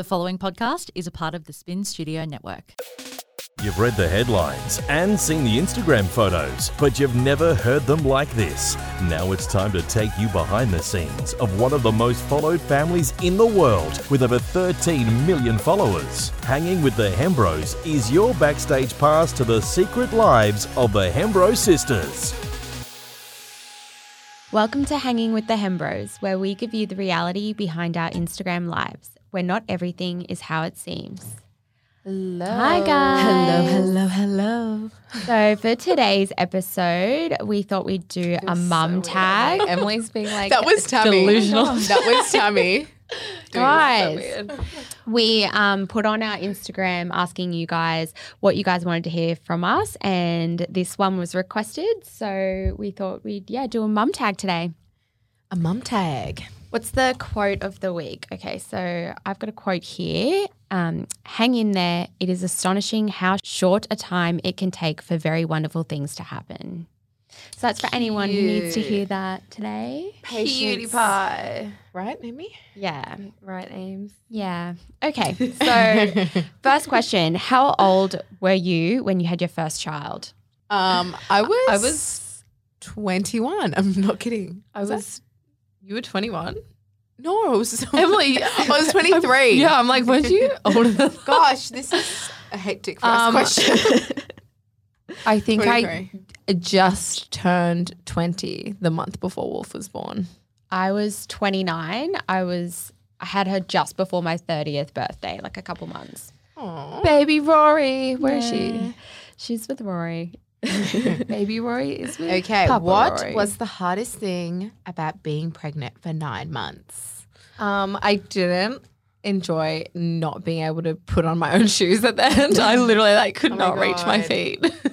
The following podcast is a part of the Spin Studio Network. You've read the headlines and seen the Instagram photos, but you've never heard them like this. Now it's time to take you behind the scenes of one of the most followed families in the world with over 13 million followers. Hanging with the Hembrows is your backstage pass to the secret lives of the Hembrow sisters. Welcome to Hanging with the Hembrows, where we give you the reality behind our Instagram lives, where not everything is how it seems. Hello. Hi, guys. Hello, hello, hello. So, for today's episode, we thought we'd do a mum tag. Emily's being like That was Tammy. delusional. that was Tammy. Guys, we um, put on our Instagram asking you guys what you guys wanted to hear from us, and this one was requested. So, we thought we'd, yeah, do a mum tag today. a mum tag. What's the quote of the week? Okay, so I've got a quote here. Um, Hang in there. It is astonishing how short a time it can take for very wonderful things to happen. So that's for anyone who needs to hear that today. Cutie pie. Right, Amy? Yeah, Right, Ames. yeah. Okay, so first question How old were you when you had your first child? Um, I was. I was 21. I'm not kidding. I was you were 21? No, I was. Emily I was 23. Yeah, I'm like, weren't you older than? Gosh, this is a hectic first Um, question. I think 23. I just turned 20 the month before Wolf was born. I was 29. I was, I had her just before my 30th birthday, like a couple months. Aw. Baby Rory, where is Yeah. She's with Rory. Baby Rory is with me. Okay, Papa what Rory. was the hardest thing about being pregnant for nine months? Um, I didn't enjoy not being able to put on my own shoes at the end. I literally like could Oh my not reach my feet.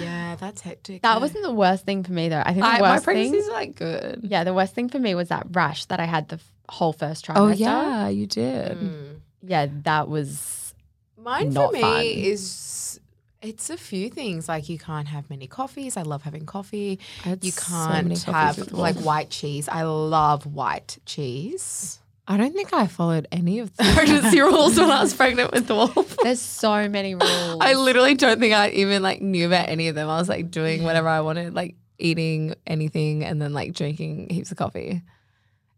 Yeah, that's hectic. That yeah. wasn't the worst thing for me though. I think the I, my worst thing, pregnancies are like good. yeah, the worst thing for me was that rash that I had the f- whole first trimester. Oh yeah, you did. Mm. yeah, that was Mine for me fun. is it's a few things. Like you can't have many coffees. I love having coffee. You can't coffees have like white cheese. I love white cheese. I don't think I followed any of the pregnancy rules when I was pregnant with wolf. there's so many rules. I literally don't think I even like knew about any of them. I was like doing whatever I wanted, like eating anything and then like drinking heaps of coffee.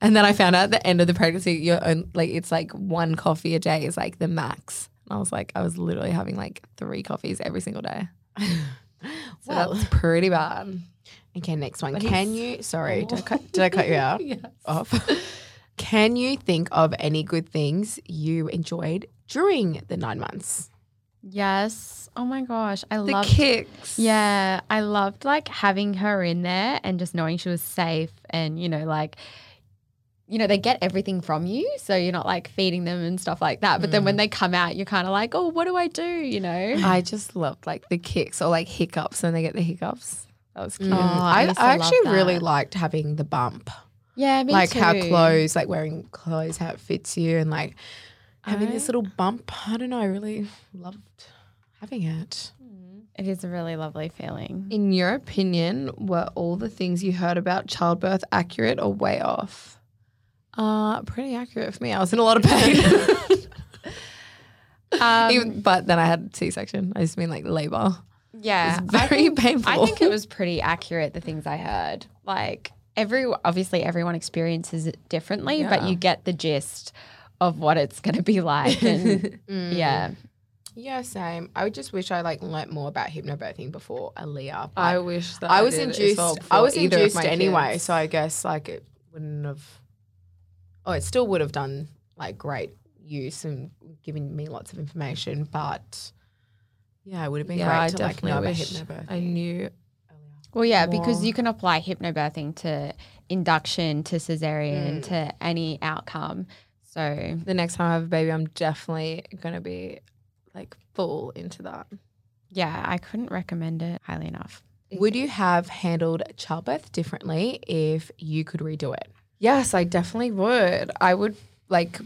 And then I found out at the end of the pregnancy, you're on, like it's like one coffee a day is like the max. And I was like, I was literally having like three coffees every single day. So Well. that's pretty bad. Okay, next one. But Can you? Sorry, did I cut, did I cut you out? Yes. Off. Can you think of any good things you enjoyed during the nine months? yes. Oh my gosh, I The loved. kicks. Yeah, I loved like having her in there and just knowing she was safe and you know like you know they get everything from you so you're not like feeding them and stuff like that but then when mm. they come out you're kind of like oh what do I do you know I just loved like the kicks or like hiccups when they get the hiccups. That was cute. Oh, I I, I actually really liked having the bump. yeah me like too. how clothes, like wearing clothes, how it fits you, and like having this little bump. I don't know. I really loved having it. Mm. it is a really lovely feeling In your opinion, were all the things you heard about childbirth accurate or way off? Uh, pretty accurate for me. I was in a lot of pain. um, Even- but then I had C section. I just mean like labor. yeah It's very painful. I think it was pretty accurate the things I heard. Like every obviously everyone experiences it differently, but you get the gist of what it's going to be like and yeah. Yeah, same. I would just wish I like learnt more about hypnobirthing before Aaliyah. but I wish that I was did induced. well I was induced anyway, kids. so I guess like it wouldn't have. Oh, it still would have done like great use and given me lots of information, but yeah, it would have been yeah, great I to like know about hypnobirthing. I knew. Well, yeah, because you can apply hypnobirthing to induction, to cesarean, Mm. to any outcome. So The next time I have a baby, I'm definitely gonna be like full into that. yeah, I couldn't recommend it highly enough. Would you have handled childbirth differently if you could redo it? Yes, I definitely would. I would like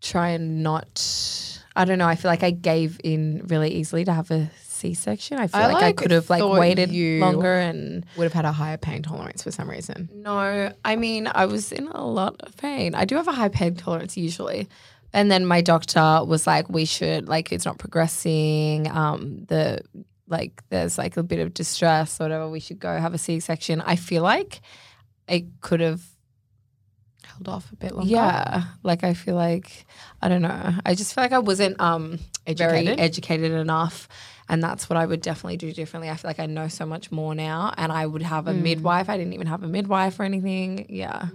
try and not. I don't know. I feel like I gave in really easily to have a C-section. I feel I, like, I could have like waited longer and. Would have had a higher pain tolerance for some reason. No, I mean I was in a lot of pain. I do have a high pain tolerance usually, And then my doctor was like, we should like it's not progressing. Um, the like there's like a bit of distress or whatever. We should go have a C section. I feel like it could have Held off a bit longer. yeah. Like I feel like I don't know. I just feel like I wasn't um very Educated? educated enough. And that's what I would definitely do differently. I feel like I know so much more now. And I would have a midwife. I didn't even have a midwife or anything. Yeah.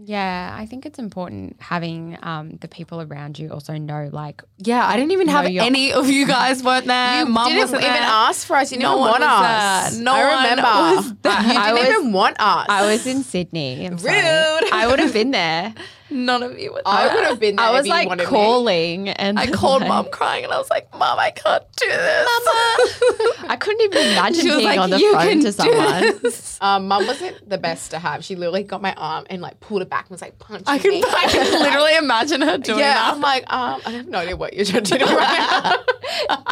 Yeah, I think it's important having um, the people around you also know, like, Yeah, I didn't even have you're- any of you guys weren't there. You Mum didn't wasn't even there. ask for us. You No didn't one want was us. there. No I one remember. was there. You I didn't was- even want us. I was in Sydney. I'm sorry. Rude. I would have been there. None of you would. I would have been there. I was like calling, and I called like, mum crying and I was like, "Mom, I can't do this. Mama, I couldn't even imagine being like, on the "You phone to someone. this." Um, Mum wasn't the best to have. She literally got my arm and like pulled it back and was like punching I can, me. I can literally imagine her doing yeah, that. I'm like, um, I have no idea what you're trying to do right now.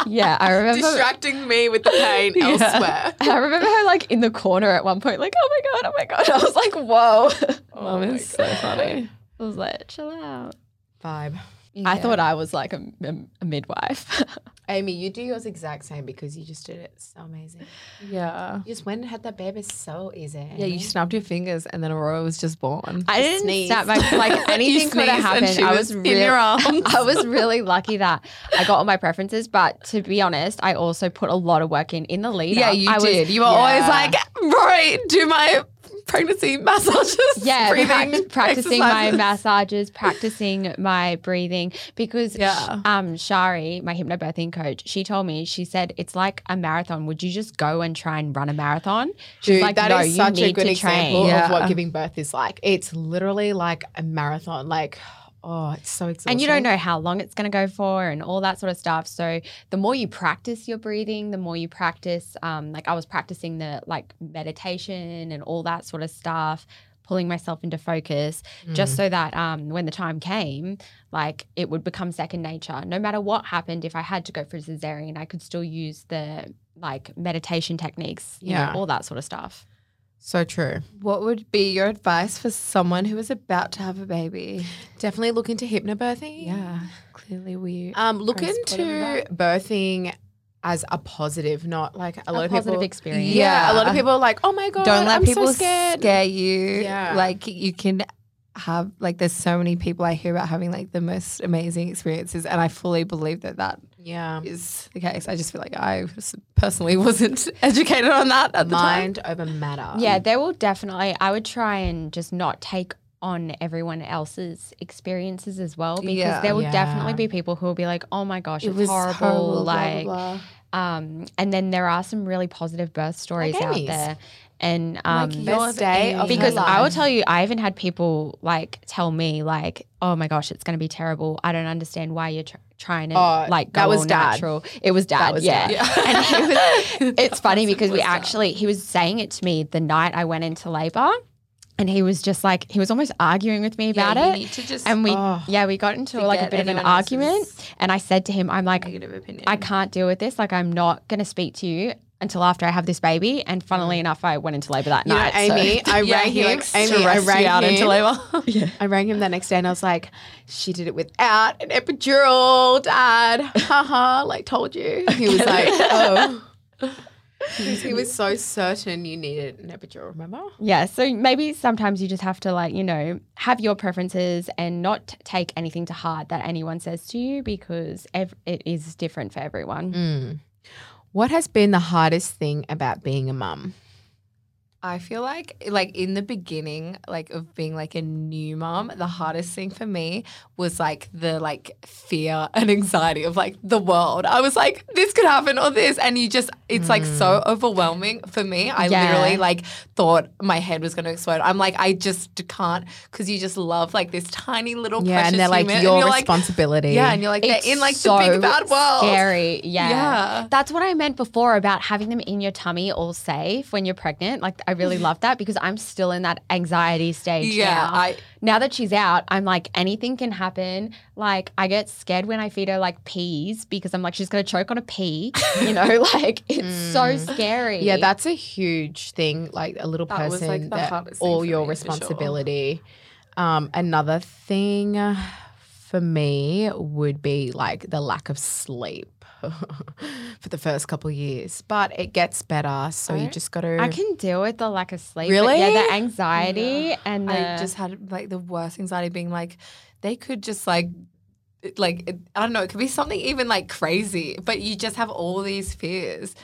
Yeah, I remember. Distracting me with the pain elsewhere. I remember her like in the corner at one point, like, oh my god, oh my god. I was like, whoa. Mom is so funny. I was like, chill out. Vibe. I thought I was like a, a, a midwife. Amy, you do yours exact same because you just did it so amazing. Yeah. You just went and had that baby so easy. Yeah, you snapped your fingers and then Aurora was just born. I didn't sneeze. snap my like anything could have happened. I was was in really, your arms. I was really lucky that I got all my preferences. But to be honest, I also put a lot of work in in the lead. yeah, you I was- did. you were always like, Rory, do my pregnancy massages. yeah, breathing prac- practicing my massages, practicing my breathing because Yeah. um Shari, my hypnobirthing coach, she told me she said it's like a marathon. Would you just go and try and run a marathon? She's Dude, like, that no, is you such a need good to example train. Yeah. of what giving birth is like. It's literally like a marathon. Like, oh, it's so exhausting. And you don't know how long it's going to go for and all that sort of stuff. So the more you practice your breathing, the more you practice, um, like I was practicing the like meditation and all that sort of stuff, pulling myself into focus, just so that um, when the time came, like it would become second nature. No matter what happened, if I had to go for a cesarean, I could still use the like meditation techniques, you know, Yeah. all that sort of stuff. So true. What would be your advice for someone who is about to have a baby? Definitely look into hypnobirthing. Yeah, clearly we. Um, look into birthing as a positive, not like a, lot of positive people. experience. Yeah, a lot of people are like, "Oh my god, Don't let I'm people so scared." scare you. Yeah. Like you can have like there's so many people I hear about having like the most amazing experiences, and I fully believe that that Yeah, is the case. I just feel like I personally wasn't educated on that at the time. mind over matter. Yeah, there will definitely. I would try and just not take on everyone else's experiences as well because Yeah. there will Yeah. definitely be people who will be like, "Oh my gosh, It it's was horrible!" horrible, blah, blah, like, blah. um, and then there are some really positive birth stories out Amy's. there, and um, Like Best day of because her I will tell you, I even had people like tell me like, "Oh my gosh, it's going to be terrible. I don't understand why you're tr- trying to Oh, like go that was dad. natural." It was dad, was yeah. dad. and was, it's funny because we actually he was saying it to me the night I went into labor, and he was just like he was almost arguing with me about yeah, it. just and we, Oh. yeah, we got into like a bit of an argument. And I said to him, I'm like. I can't deal with this. Like, I'm not going to speak to you until after I have this baby. And funnily mm. enough, I went into labor that You know, night. so- Amy, I yeah, rang him. like Amy, I rang out him. into labor. I rang him the next day and I was like, she did it without an epidural, dad. Haha, like told you. He was like, oh. He was so certain you needed an epidural, remember? Yeah, so maybe sometimes you just have to like, you know, have your preferences and not take anything to heart that anyone says to you because ev- it is different for everyone. Mm. What has been the hardest thing about being a mum? I feel like like in the beginning, like of being like a new mom, the hardest thing for me was like the like fear and anxiety of like the world. I was like, this could happen or this. And you just it's like so mm. overwhelming for me. I Yeah. literally like thought my head was gonna explode. I'm like, I just can't because you just love like this tiny little Yeah, precious and they're like human, your and you're like- responsibility. yeah, and you're like, they're in like so the big bad world. Scary. Yeah. Yeah. That's what I meant before about having them in your tummy all safe when you're pregnant. Like I really love that because I'm still in that anxiety stage. Yeah, now. I- now that she's out, I'm like anything can happen. Like I get scared when I feed her like peas because I'm like she's gonna choke on a pea. You know, like it's so scary. Yeah, that's a huge thing. Like a little That was, person, like, the that all your me, for sure. responsibility. Um, another thing, for me would be like the lack of sleep for the first couple of years, but it gets better. So you just got to. I can deal with the lack of sleep. Really? yeah, the anxiety and the. I just had like the worst anxiety being like, they could just like, like it- I don't know, it could be something even like crazy, but you just have all these fears,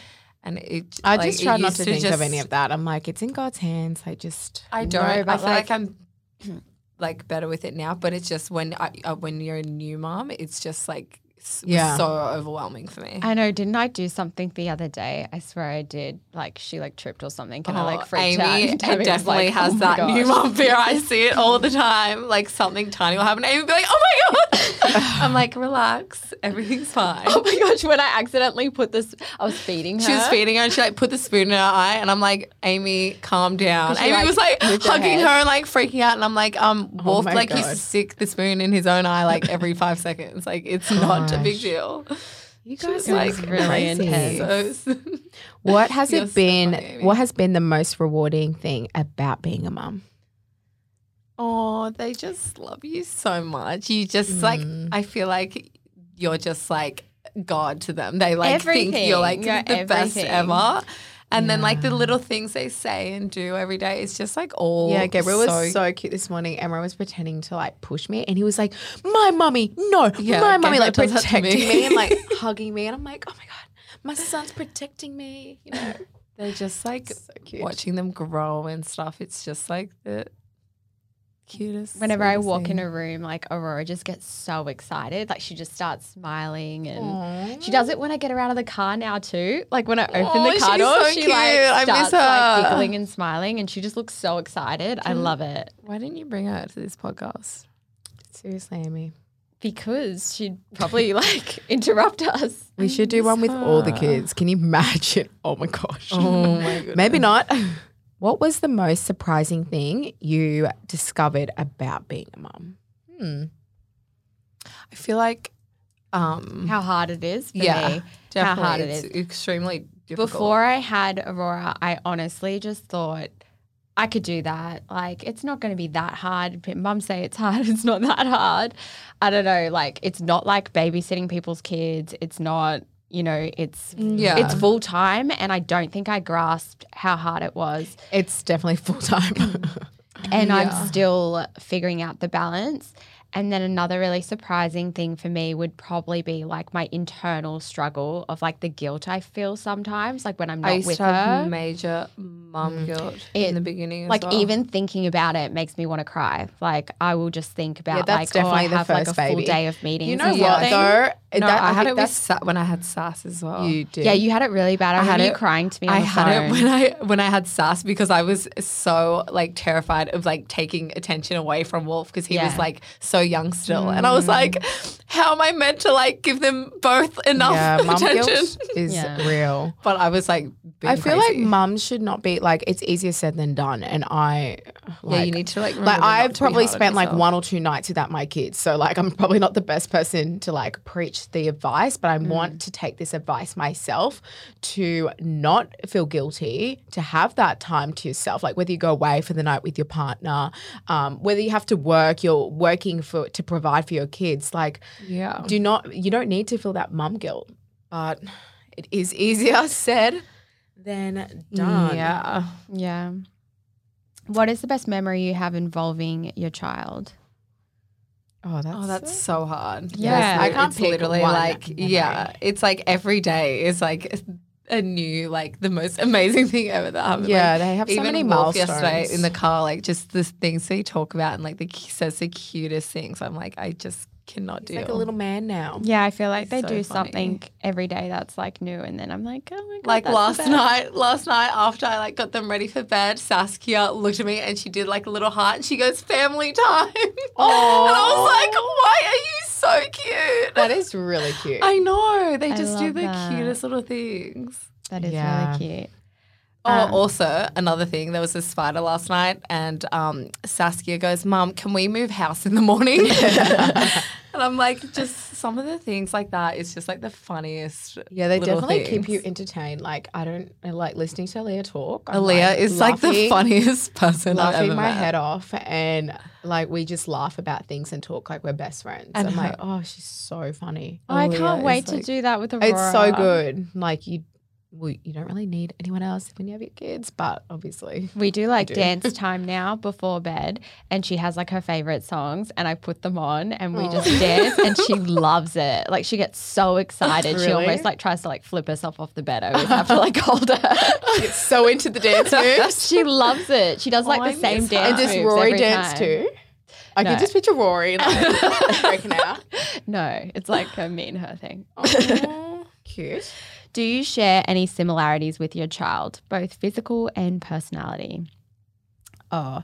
and it. I like, just try not used to think of any of that. I'm like, it's in God's hands. I just. I don't. I feel like, like- I'm like better with it now, but it's just when I uh, when you're a new mom, it's just like s- Yeah. so overwhelming for me. I know. Didn't I do something the other day? I swear I did. Like she like tripped or something, and I Oh, like freaked Amy out. and definitely like, has "Oh that new mom fear. I see it all the time. Like something tiny will happen. Amy will be like, "Oh my god!" I'm like, "Relax, everything's fine." Oh my gosh! When I accidentally put this, I was feeding her. She was feeding her and she like put the spoon in her eye and I'm like, Amy, calm down. Amy like, was like moved her hugging her and like freaking out and I'm like, um, Wolf my like God. stick the spoon in his own eye like every five seconds. Like it's not a big deal. You She was guys are like really crazy. intense. So, What has You're it so been? funny, what has been the most rewarding thing about being a mum? oh, they just love you so much. You just like Mm. I feel like you're just like God to them. They like think you're like the You're best everything. ever. And then like the little things they say and do every day, it's just like all Yeah, Gabriel so was so cute this morning. Emma was pretending to like push me, and he was like, "My mummy, no, Yeah, my mummy," like does that to protecting me. me. and like hugging me, and I'm like, "Oh my god, my son's protecting me." You know, They're just like So cute. watching them grow and stuff. It's just like the cutest. Whenever I sweetest walk in a room, like Aurora just gets so excited. Like she just starts smiling and she does it when I get her out of the car now too. Like when I open Aw, the car door, so she cute. like I starts miss like giggling and smiling and she just looks so excited. I love it. Why didn't you bring her to this podcast? seriously, Amy, Because she'd probably like interrupt us. we should do one with all the kids. Can you imagine? Oh my gosh. Oh my goodness. Maybe not. What was the most surprising thing you discovered about being a mum? Hmm. I feel like, um, How hard it is for yeah, me. definitely, How hard it it's extremely difficult. Before I had Aurora, I honestly just thought I could do that. Like, it's not going to be that hard. But Mum say it's hard. It's not that hard. I don't know. Like, it's not like babysitting people's kids. It's not. You know, it's Yeah. it's full time, and I don't think I grasped how hard it was. It's definitely full time. and Yeah. I'm still figuring out the balance. And then another really surprising thing for me would probably be like my internal struggle of like the guilt I feel sometimes, like when I'm not I used with to have her. major mum mm. guilt It- in the beginning. as like well. even thinking about it makes me want to cry. Like I will just think about that's like definitely oh, I the have like a first full baby. day of meetings. you know and what something. though? no, That- I had think it with that's- Sa- when I had SAS as well. you did. Yeah, you had it really bad. I, I had had you it- crying to me on I the had phone. it when I when I had SAS because I was so like terrified of like taking attention away from Wolf because he was like so young still, and I was like, how am I meant to like give them both enough yeah, attention? guilt is Yeah. real. But I was like, being I feel like crazy. mums should not be like it's easier said than done, and I like, yeah, you need to like like I've probably spent like one or two nights without my kids, so like I'm probably not the best person to like preach the advice, but I Mm. want to take this advice myself to not feel guilty, to have that time to yourself, like whether you go away for the night with your partner, um, whether you have to work, you're working for to provide for your kids, like Yeah, do not you don't need to feel that mum guilt, but it is easier said than done. Yeah, yeah. What is the best memory you have involving your child? Oh, that's Oh, that's so hard. Yeah. I can't it's pick literally one like memory. yeah, it's like every day is like a new like the most amazing thing ever that happened. Yeah, Like, they have so many milestones. yesterday in the car, like just the things they talk about and like the he says the cutest things. I'm like, I just cannot He's do. like a little man now. Yeah, I feel like It's they so do funny. something every day that's like new, and then I'm like, oh my god, like that's the last best. night, last night after I like got them ready for bed, Saskia looked at me and she did like a little heart and she goes, "Family time." Oh. and I was like, "Why are you so cute?" That is really cute. I know they I just do the that. cutest little things. That is Yeah. really cute. Oh, Um, also another thing. There was a spider last night, and um, Saskia goes, "Mom, can we move house in the morning?" and I'm like, just some of the things like that is just like the funniest. Yeah, they definitely keep you entertained. Like I don't I like listening to Aaliyah talk. I'm, Aaliyah is like the funniest person I've laughing my met. head off and like we just laugh about things and talk like we're best friends. And I'm like, oh, she's so funny. I can't wait to like- do that with Aurora. It's so good. Like you, well, you don't really need anyone else when you have your kids, but obviously, We do like do. dance time now before bed, and she has like her favorite songs, and I put them on, and we just dance, and she loves it. Like she gets so excited, she almost like tries to like flip herself off the bed. I always have to like hold her. it's so into the dance moves. she loves it. She does like Oh, I the same miss dance and does Rory dance time. too? I No. can just picture Rory like breaking out. No, it's like a me and her thing. Oh, cute. Do you share any similarities with your child, both physical and personality? Oh,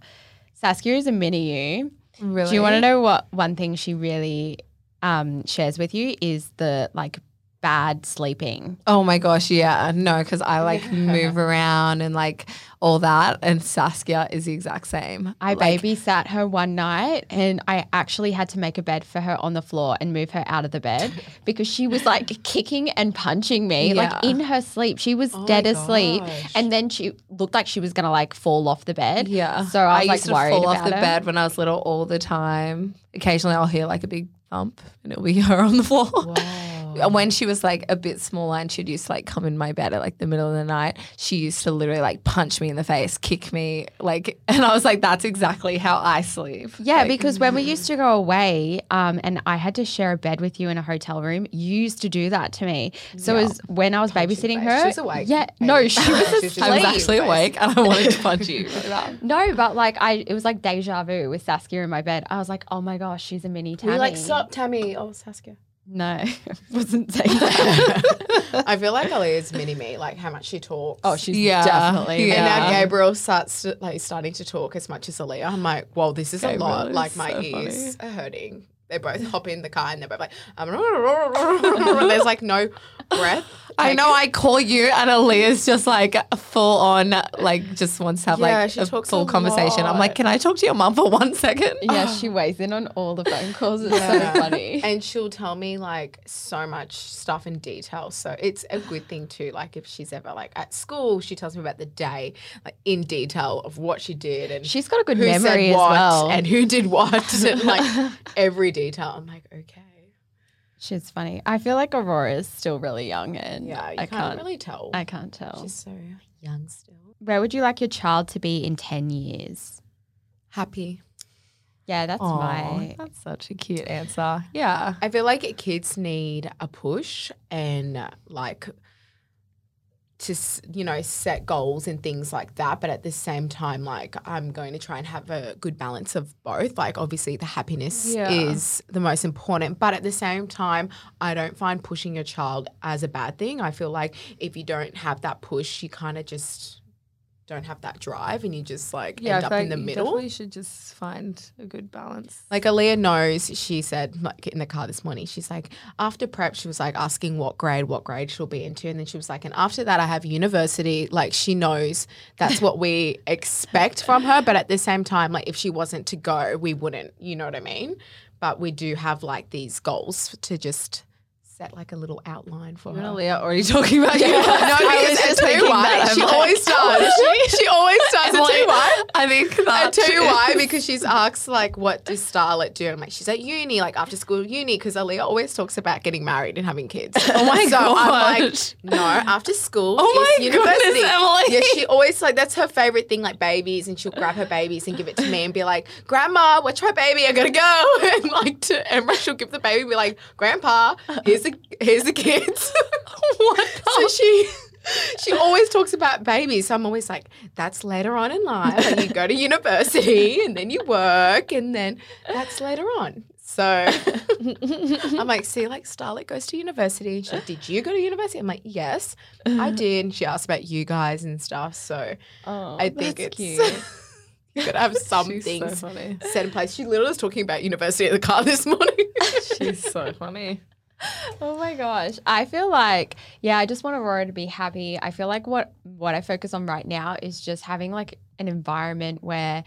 Saskia is a mini you. Really? Do you want to know what one thing she really um, shares with you is the like bad sleeping? Oh my gosh, yeah. No, because I like move around and like all that. And Saskia is the exact same. I like, babysat her one night and I actually had to make a bed for her on the floor and move her out of the bed because she was like kicking and punching me like in her sleep. She was Oh dead asleep and then she looked like she was going to like fall off the bed. Yeah. So I was like used to worried fall off the her. bed when I was little all the time. Occasionally I'll hear like a big thump and it'll be her on the floor. And when she was like a bit smaller and she'd used to like come in my bed at like the middle of the night, she used to literally like punch me in the face, kick me, like, and I was like, that's exactly how I sleep. Yeah, Like, because when we used to go away, um, and I had to share a bed with you in a hotel room, you used to do that to me. So it was when I was Punch babysitting face. her. She was awake, Yeah, maybe. no, she was asleep. I was actually awake and I wanted to punch you. No, but like I, it was like deja vu with Saskia in my bed. I was like, oh my gosh, she's a mini Tammy. We like stop Tammy. Oh, Saskia. No, wasn't saying that. I feel like Aaliyah's mini me, like how much she talks. oh, she's Yeah, definitely. yeah. And now Gabriel starts to, like starting to talk as much as Aaliyah. I'm like, well, this is a lot. is Like my so ears are hurting. They both hop in the car and they're both like, um, and there's like no breath. I know I call you and Aaliyah's just like full on, like just wants to have Yeah, like she a talks full a conversation. I'm like, can I talk to your mum for one second? Yeah, she weighs in on all the phone calls. It's Yeah. so funny. And she'll tell me like so much stuff in detail. So it's a good thing too. Like if she's ever like at school, she tells me about the day, like in detail of what she did and She's got a good who memory said as what well. and who did what and like every detail. I'm like, okay. She's funny. I feel like Aurora is still really young, and Yeah, you I can't, can't. really tell. I can't tell. She's so young still. Where would you like your child to be in ten years? Happy. Yeah, that's Aw, my. that's such a cute answer. Yeah. I feel like kids need a push and like to you know set goals and things like that but at the same time like I'm going to try and have a good balance of both like obviously the happiness Yeah. is the most important but at the same time I don't find pushing your child as a bad thing I feel like if you don't have that push you kind of just don't have that drive and you just like end up in the middle Definitely should just find a good balance. like Aaliyah knows, she said like in the car this morning, she's like, after prep, she was like asking what grade, what grade she'll be into. And then she was like, and after that, I have university. Like she knows that's what we expect from her. But at the same time, like if she wasn't to go, we wouldn't, you know what I mean? But we do have like these goals to just set like a little outline for her. Aaliyah already talking about you. no, because thinking two that. She like, always does. She, she always does at two Y. I think that you too. why, because she's asked like, what does Starlet do? And I'm like, she's at uni, like after school uni, because Aaliyah always talks about getting married and having kids. Oh my so I'm like, no, after school Oh my goodness, university. Emily. Yeah, she always like that's her favorite thing, like babies, and she'll grab her babies and give it to me and be like, Grandma, watch my baby, I gotta go. And like to Emma, she'll give the baby, and be like, Grandpa, here's the here's the kids. What so she she always talks about babies. So I'm always like, that's later on in life. And you go to university and then you work and then that's later on. So I'm like, see, like Starlet goes to university. She's like, did you go to university? I'm like, yes, I did. And she asked about you guys and stuff. So Oh, I think it's cute. you gotta have some She's so things funny. set in place. She literally was talking about university at the car this morning. She's so funny. Oh my gosh. I feel like yeah, I just want Aurora to be happy. I feel like what what I focus on right now is just having like an environment where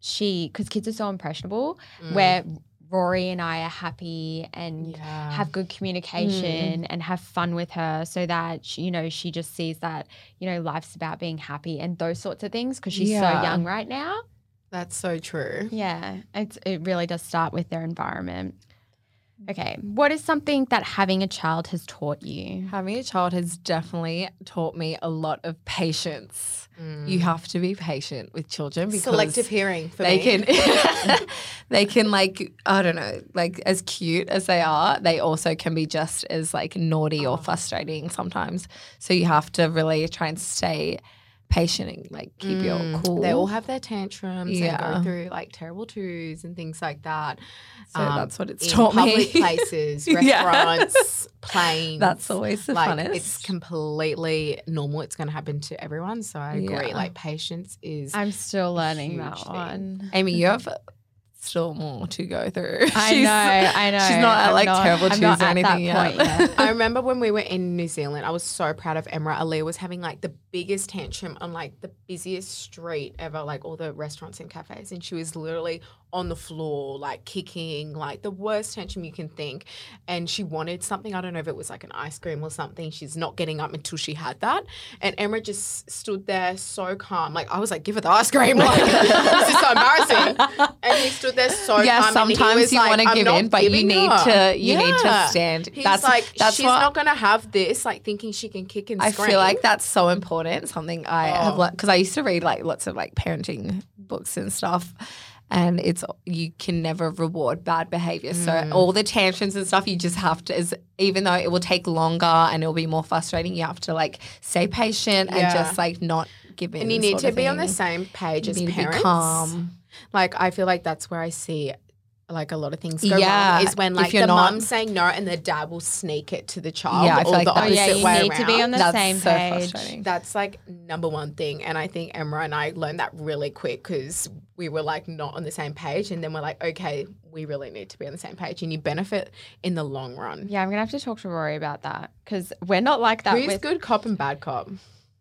she cuz kids are so impressionable mm. where Rory and I are happy and Yeah. have good communication mm. and have fun with her so that she, you know she just sees that you know life's about being happy and those sorts of things because she's Yeah. so young right now. That's so true. Yeah, it's, it really does start with their environment. Okay, what is something that having a child has taught you? Having a child has definitely taught me a lot of patience. You mm. have to be patient with children because Selective hearing for they me. can they can like I don't know, like as cute as they are, they also can be just as like naughty or oh. frustrating sometimes. So you have to really try and stay patient and like keep your mm. cool. They all have their tantrums Yeah. and go through like terrible twos and things like that. so that's um, what it's in taught public me. places, restaurants, planes. That's always the like, funnest. It's completely normal. It's going to happen to everyone. So I agree. Yeah. Like patience is. I'm still learning that huge thing. one. Amy, you have still more to go through. I She's- know, I know. She's not at I'm like not- terrible I'm twos not or anything that yet. point yet. I remember when we were in New Zealand, I was so proud of Emra. Aaliyah was having like the biggest tantrum on like the busiest street ever, like all the restaurants and cafes. And she was literally on the floor, like kicking, like the worst tantrum you can think. And she wanted something. I don't know if it was like an ice cream or something. She's not getting up until she had that. And Emma just stood there so calm. Like I was like, give her the ice cream. Like this is so embarrassing. And he stood there so yeah, calm. sometimes you like, want to give in, but you need her." to you need to stand. He's that's like, that's she's what not going to have this, like thinking she can kick and scream. I scream. feel like that's so important. Something I have Oh. learned because I used to read like lots of like parenting books and stuff. And it's you can never reward bad behavior. So Mm. all the tantrums and stuff, you just have to. Is even though it will take longer and it will be more frustrating, you have to like stay patient and just like not give in. and you need to be on the same page You as need to be parents. calm. Like I feel like that's where I see like a lot of things go Yeah, wrong is when like the not- mum's saying no and the dad will sneak it to the child Yeah, I or feel like the that- Oh opposite yeah, you way need around. to be on the That's same so page. frustrating. that's like number one thing and I think Emma and I learned that really quick because we were like not on the same page and then we're like okay we really need to be on the same page and you benefit in the long run. Yeah, I'm gonna have to talk to Rory about that because we're not like that. Who's with, good cop and bad cop?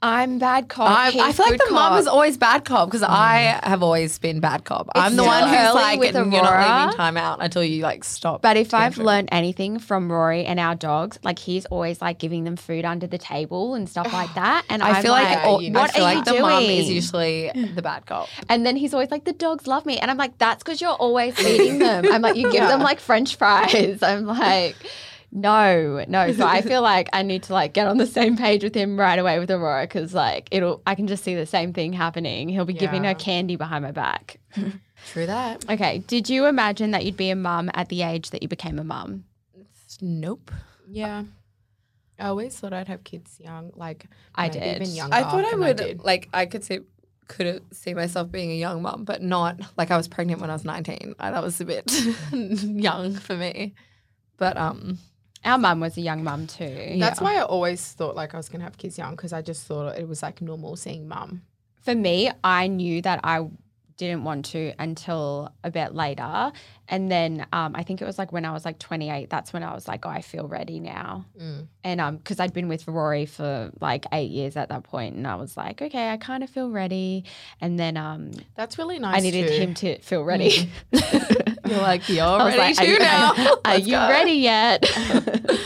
I'm bad cop. I, I feel like the mum cop. was always bad cop because mm. I have always been bad cop. I'm the one who's like, with you're not leaving time out until you like stop. But if I've tantrum." learned anything from Rory and our dogs, like he's always like giving them food under the table and stuff like that. And I I'm feel like, like, all- you I what feel are like you the mum is usually the bad cop. And then he's always like, the dogs love me. And I'm like, that's because you're always feeding them. I'm like, you give them like French fries. I'm like, no, no. So I feel like I need to like get on the same page with him right away with Aurora because like it'll, I can just see the same thing happening. He'll be giving her candy behind my back. True that. Okay. Did you imagine that you'd be a mum at the age that you became a mum? Nope. Yeah. I always thought I'd have kids young, like I did. even younger. I thought I would did. like I could see could have see myself being a young mum, but not like I was pregnant when I was 19. That was a bit young for me. But um, Our mum was a young mum too. That's why I always thought like I was gonna have kids young because I just thought it was like normal seeing mum. For me, I knew that I didn't want to until a bit later. And then um, I think it was like when I was like 28, that's when I was like, oh, I feel ready now. Mm. And um, because I'd been with Rory for like eight years at that point, and I was like, okay, I kind of feel ready. And then um, That's really nice. I needed too. him to feel ready. you're like you're ready like, to are you, now. Are Let's you go. ready yet?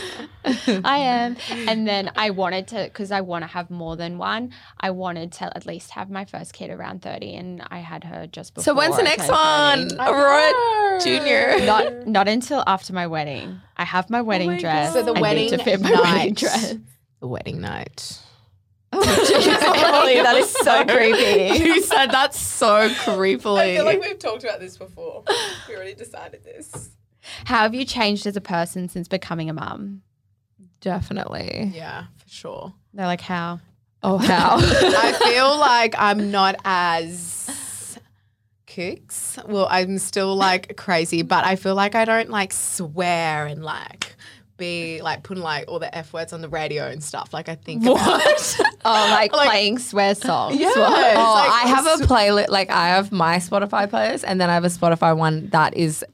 I am. And then I wanted to, because I want to have more than one, I wanted to at least have my first kid around 30, and I had her just before. So when's the next one? Aurora Junior. Not, not until after my wedding. I have my oh wedding my dress. So the I need wedding to fit my wedding dress. the wedding night. Emily, that is so creepy. You said that so creepily. I feel like we've talked about this before. We already decided this. How have you changed as a person since becoming a mum? Definitely. Yeah, for sure. They're like, how? Oh, how? I feel like I'm not as kooks. Well, I'm still like crazy, but I feel like I don't like swear and like be like putting like all the f words on the radio and stuff. Like I think about- what? Oh, like, Like- playing swear songs. Yeah. Oh, like- I have a playlist. Like I have my Spotify playlist, and then I have a Spotify one that is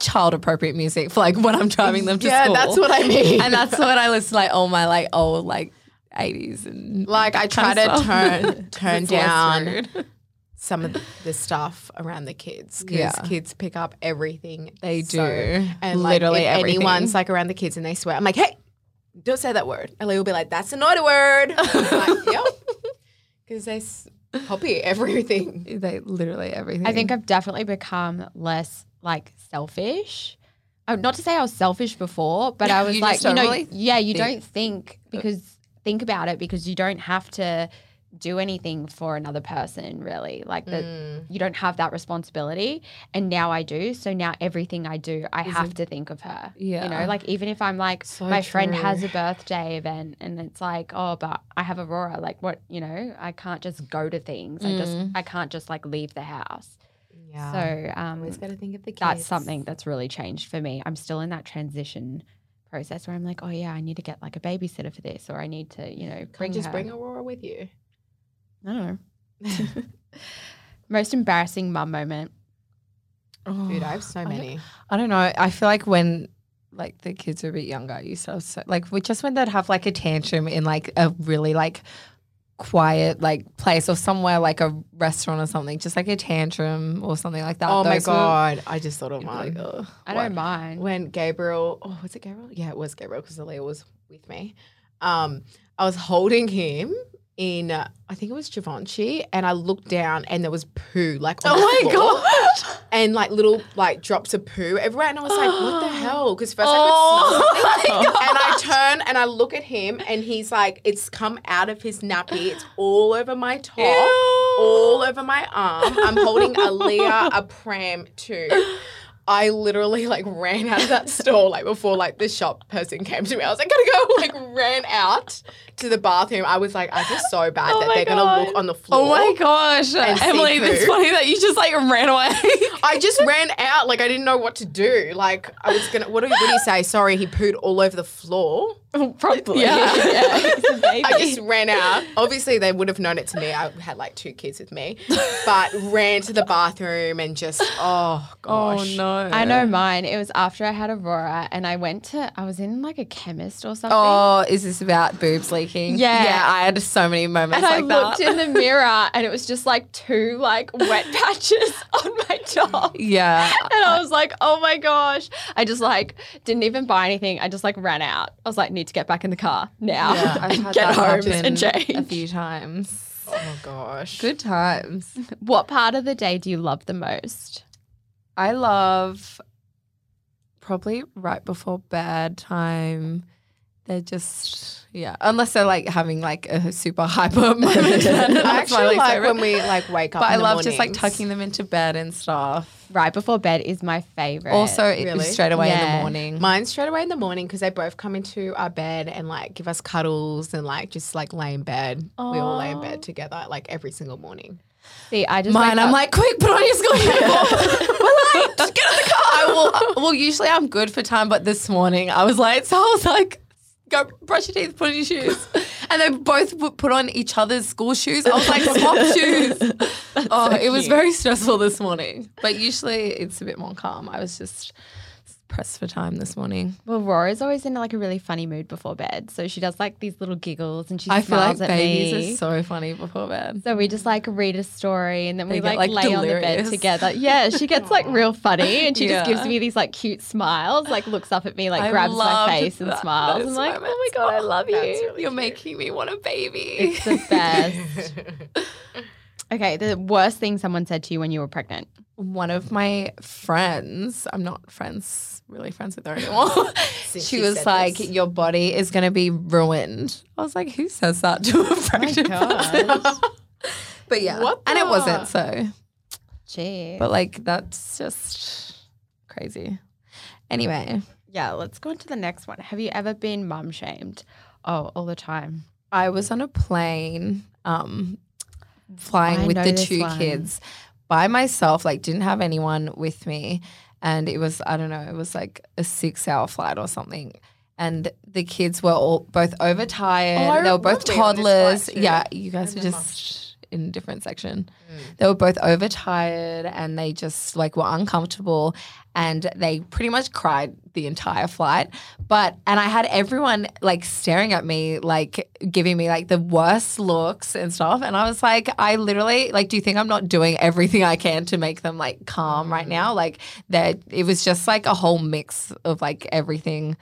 child appropriate music for like when I'm driving them to Yeah, school. that's what I mean. and that's what I listen to like all my like old like 80s and Like I try to stuff. turn turn down rude. Some of the stuff around the kids because Yeah. kids pick up everything They so- do. and like Literally if everything. anyone's like around the kids and they swear, I'm like, hey, don't say that word. And they will be like, that's a naughty word. Like, yep, because they s- copy everything. They literally everything. I think I've definitely become less like selfish. Uh, not to say I was selfish before, but I was You like, you know, really yeah, you think- don't think because think about it because you don't have to do anything for another person really. Like that Mm. you don't have that responsibility and now I do. So now everything I do, I have to think of her. yeah You know, like even if I'm like So my friend has a birthday event and it's like, oh, but I have Aurora, like what, you know, I can't just go to things. I just I can't just like leave the house. Yeah. So um always got to think of the kids. that's something that's really changed for me. I'm still in that transition process where I'm like, oh yeah, I need to get like a babysitter for this, or I need to, you know, Bring just her. bring Aurora with you. I don't know. Most embarrassing mum moment. Oh, Dude, I have so I don't- many. I don't know. I feel like when like the kids are a bit younger, I used to have so, like we just when they'd have like a tantrum in like a really like quiet like place or somewhere like a restaurant or something, just like a tantrum or something like that. Oh my Those were- god, I just thought of you'd be one. like. I don't mind. when Gabriel, oh, was it Gabriel? Yeah, it was Gabriel because Aaliyah was with me. Um, I was holding him in, uh, I think it was Givenchy, and I looked down and there was poo like on Oh the my floor. gosh. and like little like drops of poo everywhere, and I was like, what the hell? Because first Oh I could smell my something, and I turn and I look at him, and he's like, it's come out of his nappy, it's all over my top, all over my arm. I'm holding Aaliyah a pram too. I literally like ran out of that store like before like the shop person came to me. I was like, gotta go, like ran out to the bathroom. I was like, I feel so bad Oh that they're gonna God. look on the floor. Oh my gosh, Emily, it's funny that you just like ran away. I just ran out, like I didn't know what to do. Like I was gonna, what do, you say? Sorry, he pooed all over the floor. Oh, probably. Yeah. yeah. He's a baby. I just ran out. Obviously, they would have known it to me. I had like two kids with me, but ran to the bathroom and just, oh, oh gosh. Oh no. I know mine. It was after I had Aurora and I went to, I was in like a chemist or something. Oh, is this about boobs leaking? Yeah. Yeah, I had so many moments and I like that. looked in the mirror and it was just like two like wet patches on my top. yeah. And I was like, oh my gosh. I just like didn't even buy anything. I just like ran out. I was like, need to get back in the car now. Yeah, I've and had get that home happen and change. a few times. Oh gosh. Good times. What part of the day do you love the most? I love probably right before bed time. They're just yeah, unless they're like having like a super hyper moment. I actually like favorite. when we like wake up. but I love just like tucking them into bed and stuff. Right before bed is my favorite. Also, Really? straight away in the morning. Mine straight away in the morning because they both come into our bed and like give us cuddles and like just like lay in bed. We all lay in bed together like every single morning. see, I just Mine, I'm up- like, quick, put on your school uniform. Late. Just get in the car. I will. Well, usually I'm good for time, but this morning I was late, so I was like, go brush your teeth, put on your shoes, and they both put on each other's school shoes. I was like, swap shoes. Oh, it was very stressful this morning, but usually it's a bit more calm. I was just pressed for time this morning. Well, Rora's always in like a really funny mood before bed. So she does like these little giggles and she I feel like at babies me. are so funny before bed. so we just like read a story and then we like, like, lay on the bed together. Yeah, she gets like real funny and she just gives me these like cute smiles, like looks up at me, like I grabs my face and that- smiles. those I'm like, oh my god, I love you. Really You're cute. making me want a baby. It's the best. okay, the worst thing someone said to you when you were pregnant. one of my friends, I'm not friends, really friends with her anymore. she, she was like, this. Your body is going to be ruined. I was like, Who says that to a pregnant person? but yeah. And it wasn't. So, Gee. but like, that's just crazy. Anyway, yeah, let's go on to the next one. Have you ever been mum shamed? Oh, all the time. I was on a plane um, flying I with the two one. kids by myself, like, didn't have anyone with me. And it was, I don't know, it was like a six hour flight or something. And the kids were all both overtired. Oh, they were both remember being on this toddlers. Yeah, you guys were just in a different section. Mm. They were both overtired and they just like were uncomfortable and they pretty much cried the entire flight. But and I had everyone like staring at me, like giving me like the worst looks and stuff. And I was like, I literally like, do you think I'm not doing everything I can to make them like calm right mm. now? Like that it was just like a whole mix of like everything.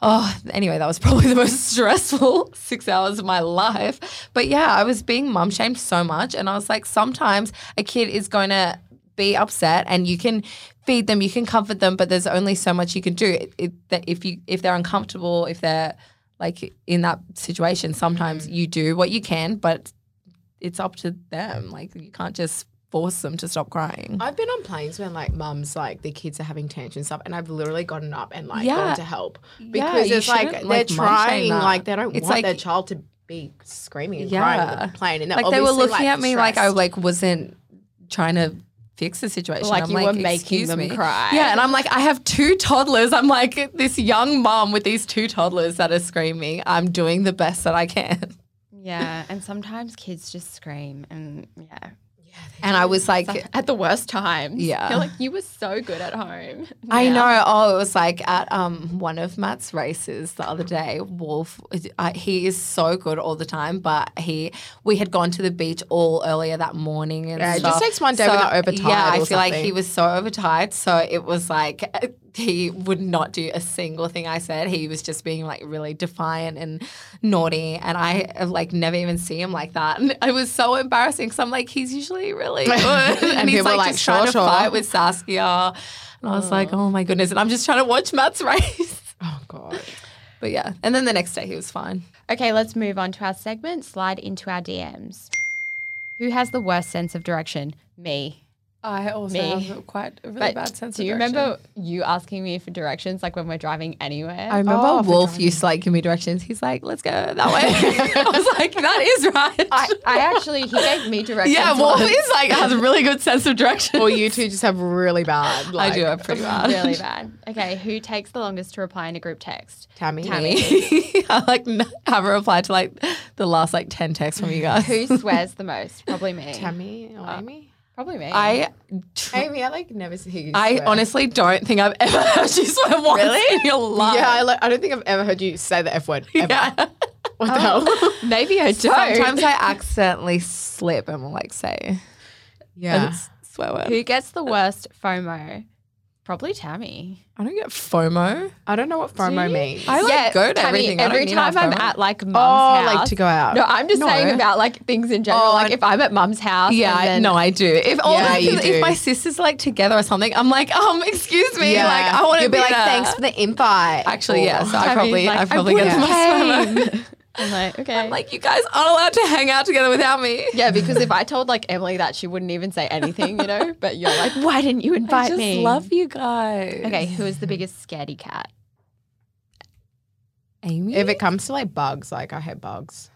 Oh, anyway, that was probably the most stressful six hours of my life. But yeah, I was being mum shamed so much. And I was like, sometimes a kid is going to be upset and you can feed them, you can comfort them, but there's only so much you can do. It, it, that if you if they're uncomfortable, if they're like in that situation, sometimes mm. you do what you can, but it's up to them. Like you can't just force them to stop crying. I've been on planes when like mums like the kids are having tantrums and stuff, and I've literally gotten up and like Yeah. gone to help because you it's like they're like, trying, like they don't It's want like- their child to be screaming and crying on the plane, and like they were obviously, looking at me like I like wasn't trying to fix the situation. Like I'm you were making them me." cry. Yeah, and I'm like, I have two toddlers. I'm like this young mom with these two toddlers that are screaming. I'm doing the best that I can. Yeah, and sometimes kids just scream, and yeah, And I was like, at the worst times. Yeah. you're like you were so good at home. I know. Oh, it was like at um one of Matt's races the other day. Wolf, I, he is so good all the time, but he we had gone to the beach all earlier that morning and Yeah, it just takes one day So, they're overtired Yeah, I or feel like he was so overtired, so it was like he would not do a single thing I said. He was just being like really defiant and naughty, and I have, like never even see him like that. And it was so embarrassing because I'm like, he's usually really good, and, And he's like, like, just sure, trying to sure. fight with Saskia. And I was like, oh my goodness. And I'm just trying to watch Matt's race. oh god. But yeah. And then the next day he was fine. Okay, let's move on to our segment. Slide into our DMs. Who has the worst sense of direction? Me. I also Me. have quite a really But bad sense of direction. do you direction. remember you asking me for directions, like when we're driving anywhere? I remember Oh, Wolf used to like give me directions. He's like, let's go that way. I was like, that is right. I, I actually he gave me directions. yeah, Wolf once. is like has a really good sense of direction. Or you two just have really bad. Like, I do have pretty bad. really bad. Okay, who takes the longest to reply in a group text? Tammy. Tammy. I like haven't replied to like the last like ten texts from you guys. Who swears the most? Probably me. Tammy or uh, Amy? Probably me. I Amy, I like never see you. I swear. honestly don't think I've ever heard you swear once in your life. Yeah, I, like, I don't think I've ever heard you say the F word. Ever. Yeah. What the oh, hell? maybe I do. Sometimes I accidentally slip and will like say Yeah. a swear word. Who gets the worst FOMO? Probably Tammy. I don't get FOMO. I don't know what FOMO means. I like go to Tammy, everything. I don't Every time I'm FOMO. at like mum's oh, house. like to go out. No, I'm just No. saying about like things in general. Oh, like I- if I'm at mum's house. Yeah, and then- no, I do. If all Yeah, the- you if do. my sisters like together or something, I'm like, um, excuse me, like I want to You'll be like, there. thanks for the invite. Actually, Or- yeah. So I probably, like, I probably I get the most. FOMO. I'm like, okay. I'm like, you guys aren't allowed to hang out together without me. yeah, because if I told like Emily that, she wouldn't even say anything, you know. But you're like, why didn't you invite me? I just me? love you guys. Okay, who is the biggest scaredy cat? Amy? If it comes to like bugs, like I hate bugs.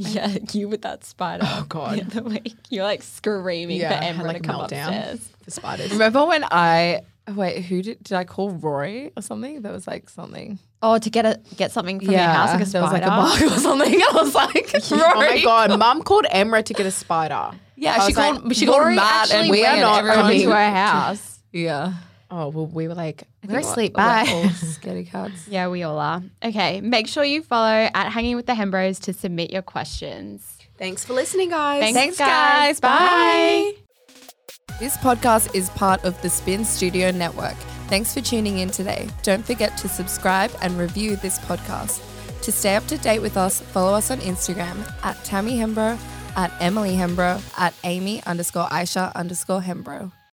Yeah, you with that spider. Oh, God. The other week. You're like screaming Yeah, for Emma like, to come meltdown. upstairs. For spiders. Remember when I wait? Who did did I call Rory or something? That was like something. Oh, to get a get something from your house like a there was spider. like a bug or something. I was like, Rory. Oh my god, mum called Emra to get a spider. Yeah, I she was called. like, she called Rory Matt, and actually we are went not everyone coming. to her house. Yeah. Oh well, we were like, I we're asleep. we're- Bye. we're all scaredy cats. Yeah, we all are. Okay, make sure you follow at Hanging with the Hembrows to submit your questions. Thanks for listening, guys. Thanks, Thanks, guys. guys. Bye. This podcast is part of the Spin Studio Network. Thanks for tuning in today. Don't forget to subscribe and review this podcast. To stay up to date with us, follow us on Instagram at Tammy Hembrow, at Emily Hembrow, at Amy underscore Aisha underscore Hembrow.